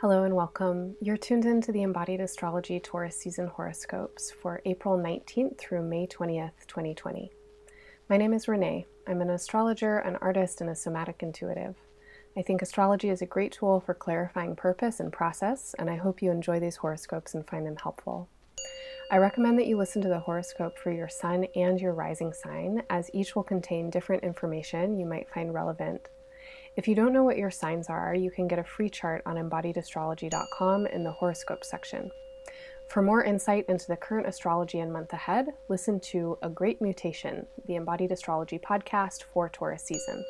Hello and welcome. You're tuned into the Embodied Astrology Taurus season horoscopes for April 19th through May 20th, 2020. My name is Renee. I'm an astrologer, an artist, and a somatic intuitive. I think astrology is a great tool for clarifying purpose and process, and I hope you enjoy these horoscopes and find them helpful. I recommend that you listen to the horoscope for your sun and your rising sign, as each will contain different information you might find relevant if you don't know what your signs are, you can get a free chart on embodiedastrology.com in the horoscope section. For more insight into the current astrology and month ahead, listen to A Great Mutation, the Embodied Astrology podcast for Taurus season.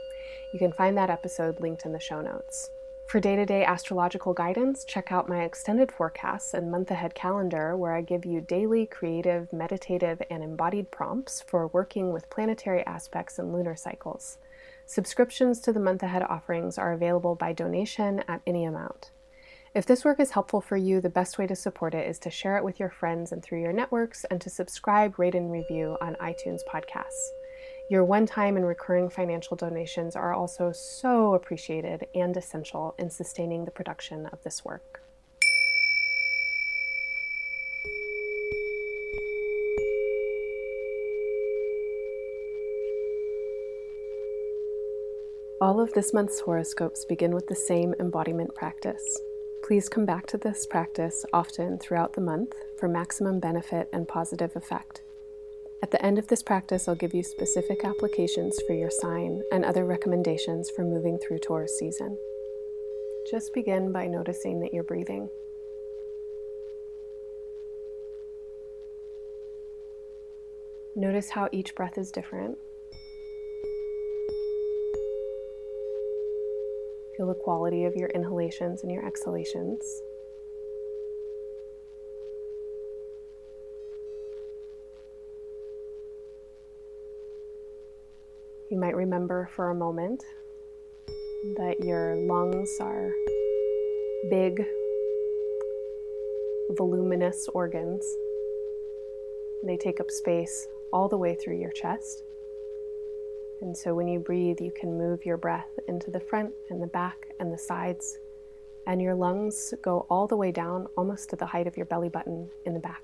You can find that episode linked in the show notes. For day to day astrological guidance, check out my extended forecasts and month ahead calendar, where I give you daily creative, meditative, and embodied prompts for working with planetary aspects and lunar cycles. Subscriptions to the month ahead offerings are available by donation at any amount. If this work is helpful for you, the best way to support it is to share it with your friends and through your networks and to subscribe, rate, and review on iTunes podcasts. Your one time and recurring financial donations are also so appreciated and essential in sustaining the production of this work. All of this month's horoscopes begin with the same embodiment practice. Please come back to this practice often throughout the month for maximum benefit and positive effect. At the end of this practice, I'll give you specific applications for your sign and other recommendations for moving through Taurus season. Just begin by noticing that you're breathing. Notice how each breath is different Feel the quality of your inhalations and your exhalations. You might remember for a moment that your lungs are big, voluminous organs. They take up space all the way through your chest. And so when you breathe, you can move your breath into the front and the back and the sides, and your lungs go all the way down almost to the height of your belly button in the back.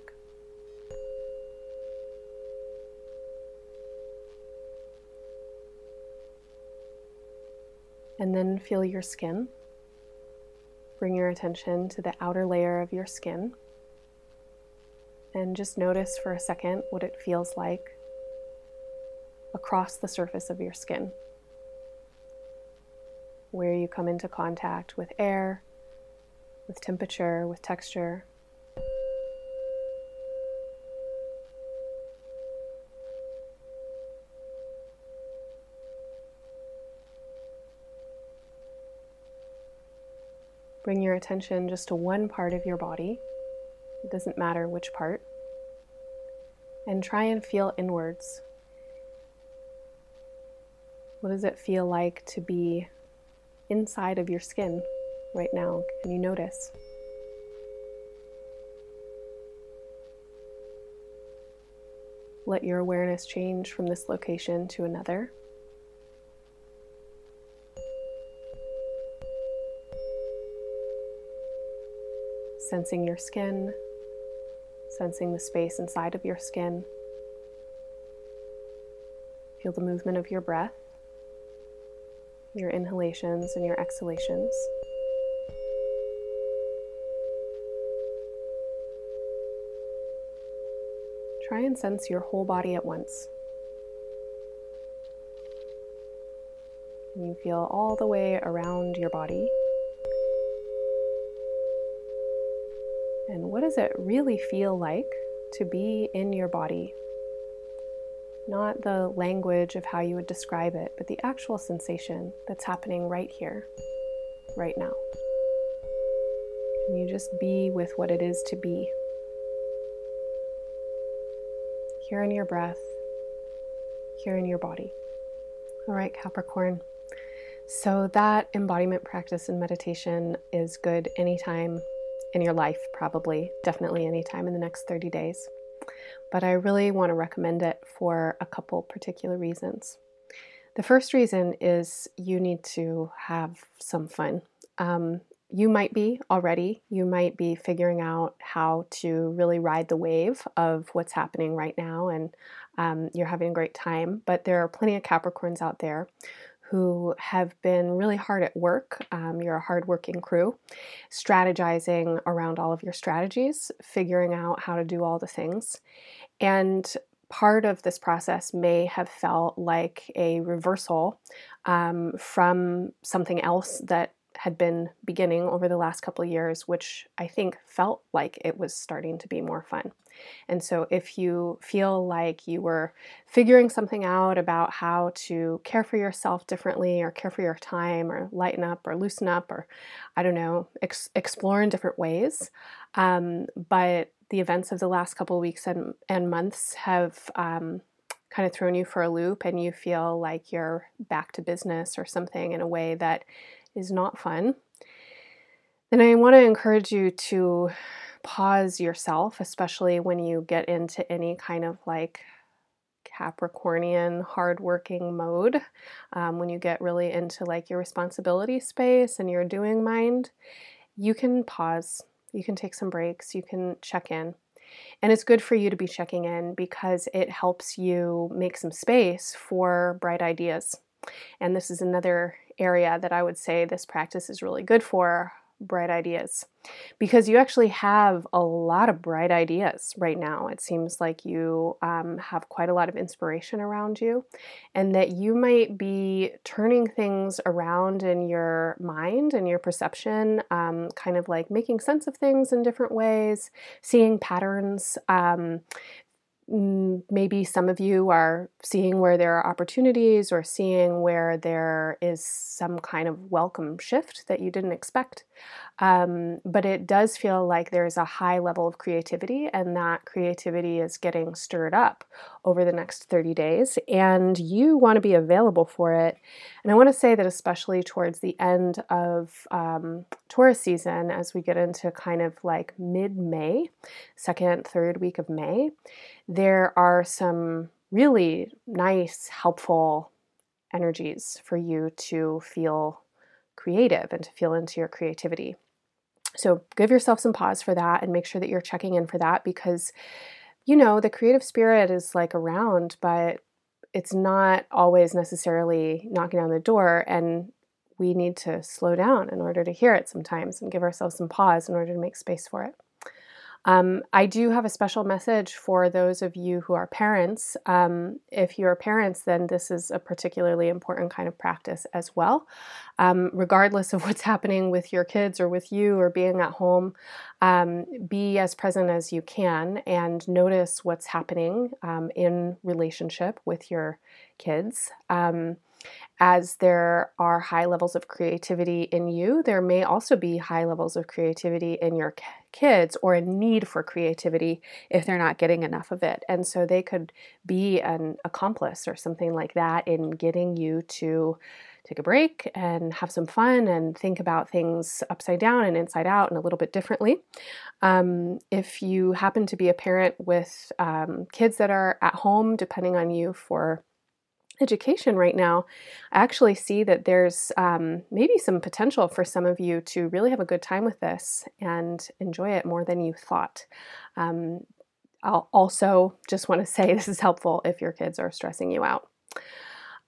And then feel your skin. Bring your attention to the outer layer of your skin. And just notice for a second what it feels like across the surface of your skin, where you come into contact with air, with temperature, with texture. Bring your attention just to one part of your body. It doesn't matter which part. And try and feel inwards what does it feel like to be inside of your skin right now? Can you notice? Let your awareness change from this location to another. Sensing your skin, sensing the space inside of your skin. Feel the movement of your breath your inhalations and your exhalations. Try and sense your whole body at once. You feel all the way around your body. And what does it really feel like to be in your body not the language of how you would describe it, but the actual sensation that's happening right here, right now. Can you just be with what it is to be? Here in your breath, here in your body. All right, Capricorn. So, that embodiment practice and meditation is good anytime in your life, probably, definitely anytime in the next 30 days but I really want to recommend it for a couple particular reasons. The first reason is you need to have some fun. Um, you might be already. You might be figuring out how to really ride the wave of what's happening right now, and um, you're having a great time. But there are plenty of Capricorns out there who have been really hard at work. Um, you're a hardworking crew, strategizing around all of your strategies, figuring out how to do all the things. And part of this process may have felt like a reversal um, from something else that had been beginning over the last couple of years, which I think felt like it was starting to be more fun. And so, if you feel like you were figuring something out about how to care for yourself differently, or care for your time, or lighten up, or loosen up, or I don't know, ex- explore in different ways, um, but the events of the last couple of weeks and, and months have um, kind of thrown you for a loop, and you feel like you're back to business or something in a way that is not fun, then I want to encourage you to pause yourself, especially when you get into any kind of like Capricornian hardworking mode. Um, when you get really into like your responsibility space and your doing mind, you can pause, you can take some breaks, you can check in. And it's good for you to be checking in because it helps you make some space for bright ideas. And this is another area that I would say this practice is really good for bright ideas because you actually have a lot of bright ideas right now. It seems like you um, have quite a lot of inspiration around you, and that you might be turning things around in your mind and your perception, um, kind of like making sense of things in different ways, seeing patterns, um, maybe some of you are seeing where there are opportunities or seeing where there is some kind of welcome shift that you didn't expect. Um, but it does feel like there's a high level of creativity, and that creativity is getting stirred up over the next 30 days, and you want to be available for it. And I want to say that, especially towards the end of um, Taurus season, as we get into kind of like mid May, second, third week of May, there are some really nice, helpful energies for you to feel creative and to feel into your creativity. So give yourself some pause for that and make sure that you're checking in for that because, you know, the creative spirit is like around, but it's not always necessarily knocking on the door. And we need to slow down in order to hear it sometimes and give ourselves some pause in order to make space for it. Um, I do have a special message for those of you who are parents. Um, if you're parents, then this is a particularly important kind of practice as well. Um, regardless of what's happening with your kids or with you or being at home, um, be as present as you can and notice what's happening um, in relationship with your kids. Um, as there are high levels of creativity in you, there may also be high levels of creativity in your kids or a need for creativity if they're not getting enough of it. And so they could be an accomplice or something like that in getting you to take a break and have some fun and think about things upside down and inside out and a little bit differently. Um, if you happen to be a parent with um, kids that are at home, depending on you for education right now, I actually see that there's um, maybe some potential for some of you to really have a good time with this and enjoy it more than you thought. Um, I'll also just want to say this is helpful if your kids are stressing you out.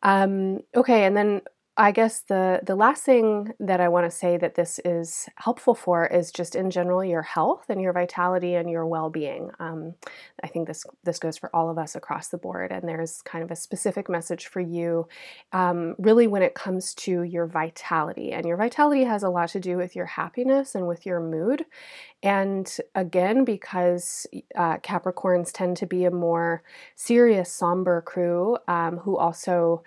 Um, okay, and then I guess the the last thing that I want to say that this is helpful for is just in general your health and your vitality and your well being. Um, I think this this goes for all of us across the board, and there's kind of a specific message for you, um, really when it comes to your vitality. And your vitality has a lot to do with your happiness and with your mood. And again, because uh, Capricorns tend to be a more serious, somber crew um, who also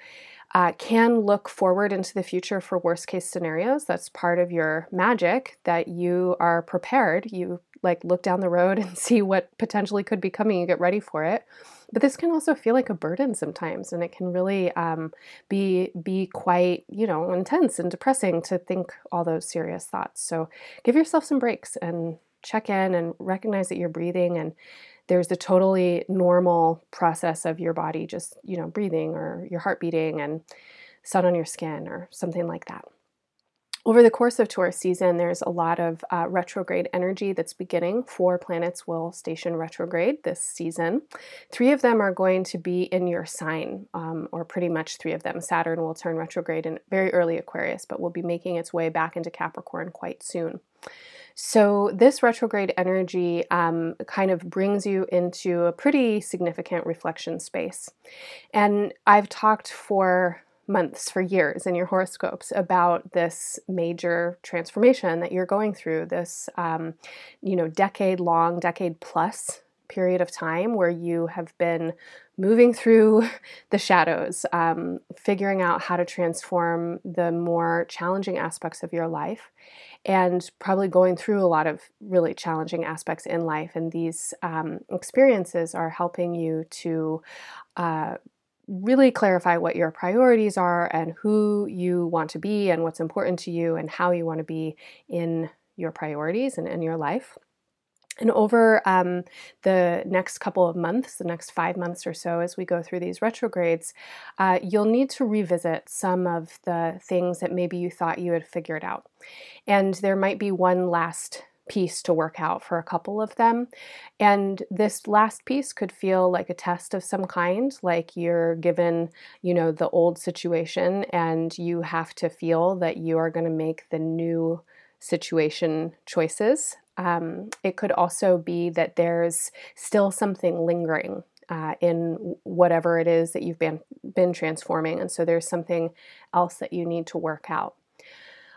uh, can look forward into the future for worst case scenarios. That's part of your magic that you are prepared. You like look down the road and see what potentially could be coming. You get ready for it. But this can also feel like a burden sometimes, and it can really um, be be quite you know intense and depressing to think all those serious thoughts. So give yourself some breaks and check in and recognize that you're breathing and there's the totally normal process of your body just, you know, breathing or your heart beating and sun on your skin or something like that. over the course of Taurus season, there's a lot of uh, retrograde energy that's beginning. Four planets will station retrograde this season. Three of them are going to be in your sign, um, or pretty much three of them. Saturn will turn retrograde in very early Aquarius, but will be making its way back into Capricorn quite soon. So, this retrograde energy um, kind of brings you into a pretty significant reflection space. And I've talked for months, for years in your horoscopes about this major transformation that you're going through, this, um, you know, decade long, decade plus period of time where you have been moving through the shadows, um, figuring out how to transform the more challenging aspects of your life, and probably going through a lot of really challenging aspects in life. And these um, experiences are helping you to. Uh, really clarify what your priorities are and who you want to be and what's important to you and how you want to be in your priorities and in your life. And over um, the next couple of months, the next five months or so, as we go through these retrogrades, uh, you'll need to revisit some of the things that maybe you thought you had figured out. And there might be one last piece to work out for a couple of them. And this last piece could feel like a test of some kind, like you're given, you know, the old situation and you have to feel that you are going to make the new situation choices. Um, it could also be that there's still something lingering uh, in whatever it is that you've been been transforming, and so there's something else that you need to work out.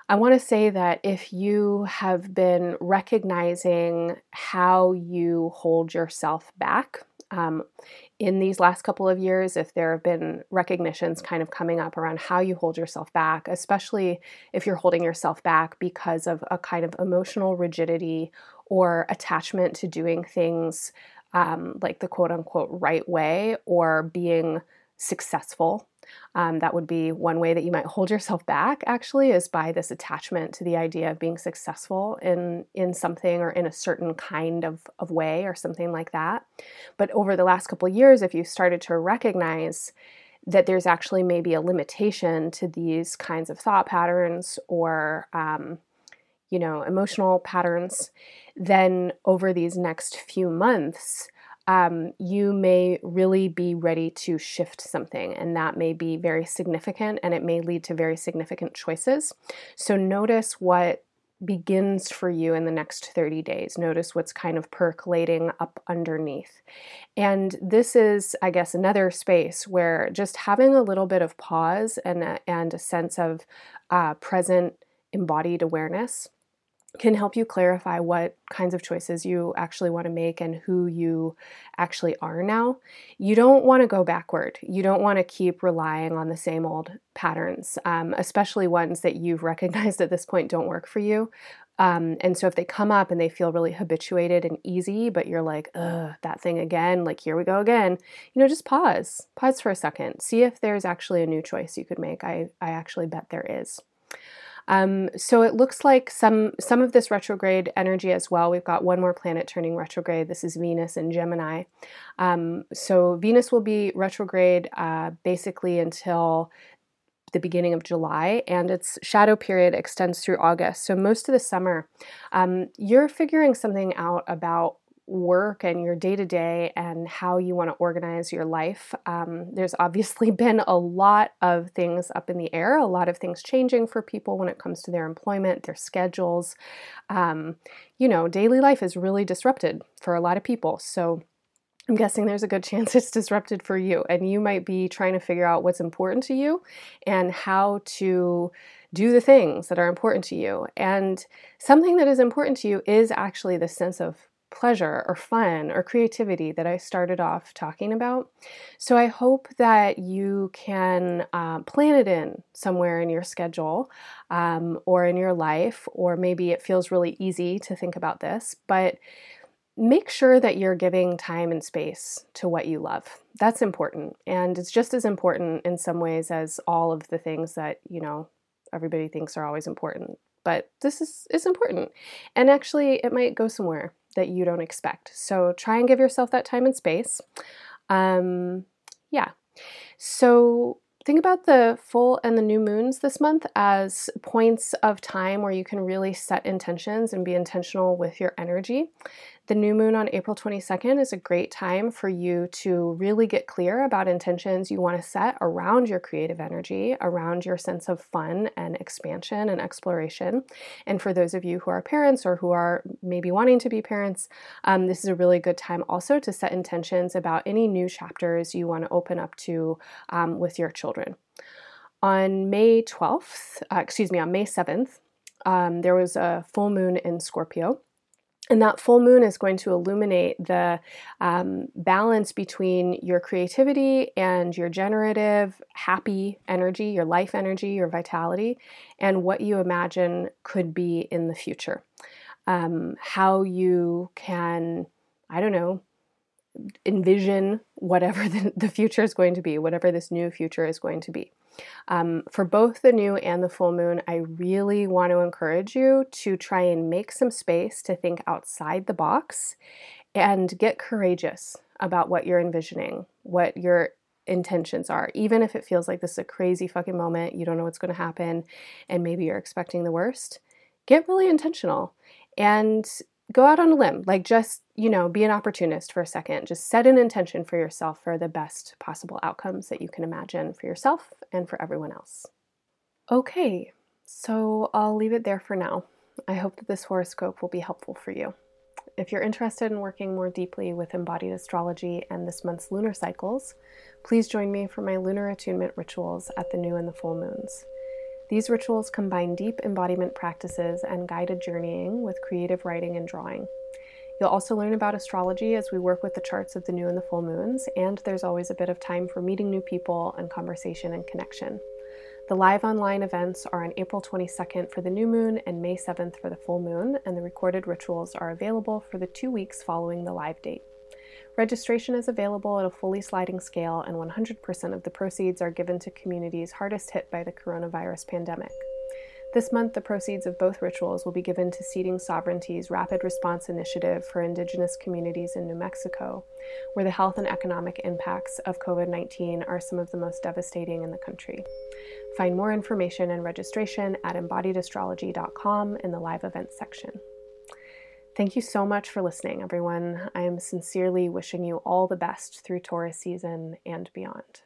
I want to say that if you have been recognizing how you hold yourself back um, in these last couple of years, if there have been recognitions kind of coming up around how you hold yourself back, especially if you're holding yourself back because of a kind of emotional rigidity or attachment to doing things um, like the quote unquote right way or being successful um, that would be one way that you might hold yourself back, actually, is by this attachment to the idea of being successful in, in something or in a certain kind of, of way or something like that. But over the last couple years, if you started to recognize that there's actually maybe a limitation to these kinds of thought patterns or um, you know emotional patterns then over these next few months um, you may really be ready to shift something, and that may be very significant and it may lead to very significant choices. So, notice what begins for you in the next 30 days. Notice what's kind of percolating up underneath. And this is, I guess, another space where just having a little bit of pause and a, and a sense of uh, present embodied awareness can help you clarify what kinds of choices you actually want to make and who you actually are now. You don't want to go backward. You don't want to keep relying on the same old patterns, um, especially ones that you've recognized at this point don't work for you. Um, and so if they come up and they feel really habituated and easy, but you're like, ugh, that thing again, like here we go again, you know, just pause. Pause for a second. See if there's actually a new choice you could make. I, I actually bet there is. Um, so it looks like some some of this retrograde energy as well. We've got one more planet turning retrograde. This is Venus in Gemini. Um, so Venus will be retrograde uh, basically until the beginning of July, and its shadow period extends through August. So most of the summer, um, you're figuring something out about work and your day to day and how you want to organize your life. Um, there's obviously been a lot of things up in the air, a lot of things changing for people when it comes to their employment, their schedules. Um, you know, daily life is really disrupted for a lot of people. So, I'm guessing there's a good chance it's disrupted for you, and you might be trying to figure out what's important to you and how to do the things that are important to you. And something that is important to you is actually the sense of pleasure or fun or creativity that I started off talking about. So I hope that you can uh, plan it in somewhere in your schedule um, or in your life, or maybe it feels really easy to think about this, but make sure that you're giving time and space to what you love. That's important. And it's just as important in some ways as all of the things that, you know, everybody thinks are always important. But this is, is important. And actually, it might go somewhere that you don't expect. So try and give yourself that time and space. Um, yeah. So think about the full and the new moons this month as points of time where you can really set intentions and be intentional with your energy. The new moon on April 22nd is a great time for you to really get clear about intentions you want to set around your creative energy, around your sense of fun and expansion and exploration. And for those of you who are parents or who are maybe wanting to be parents, um, this is a really good time also to set intentions about any new chapters you want to open up to um, with your children. On May 12th, uh, excuse me, on May 7th, um, there was a full moon in Scorpio. And that full moon is going to illuminate the um, balance between your creativity and your generative, happy energy, your life energy, your vitality, and what you imagine could be in the future. Um, how you can, I don't know, envision whatever the, the future is going to be, whatever this new future is going to be. Um, for both the new and the full moon, I really want to encourage you to try and make some space to think outside the box and get courageous about what you're envisioning, what your intentions are. Even if it feels like this is a crazy fucking moment, you don't know what's going to happen, and maybe you're expecting the worst, get really intentional and go out on a limb. Like, just, you know, be an opportunist for a second. Just set an intention for yourself for the best possible outcomes that you can imagine for yourself and for everyone else. Okay, so I'll leave it there for now. I hope that this horoscope will be helpful for you. If you're interested in working more deeply with embodied astrology and this month's lunar cycles, please join me for my lunar attunement rituals at the new and the full moons. These rituals combine deep embodiment practices and guided journeying with creative writing and drawing. You'll also learn about astrology as we work with the charts of the new and the full moons, and there's always a bit of time for meeting new people and conversation and connection. The live online events are on April 22nd for the new moon and May 7th for the full moon, and the recorded rituals are available for the two weeks following the live date. Registration is available at a fully sliding scale, and 100% of the proceeds are given to communities hardest hit by the coronavirus pandemic. This month, the proceeds of both rituals will be given to Seeding Sovereignty's Rapid Response Initiative for Indigenous Communities in New Mexico, where the health and economic impacts of COVID 19 are some of the most devastating in the country. Find more information and registration at embodiedastrology.com in the live events section. Thank you so much for listening, everyone. I am sincerely wishing you all the best through Taurus season and beyond.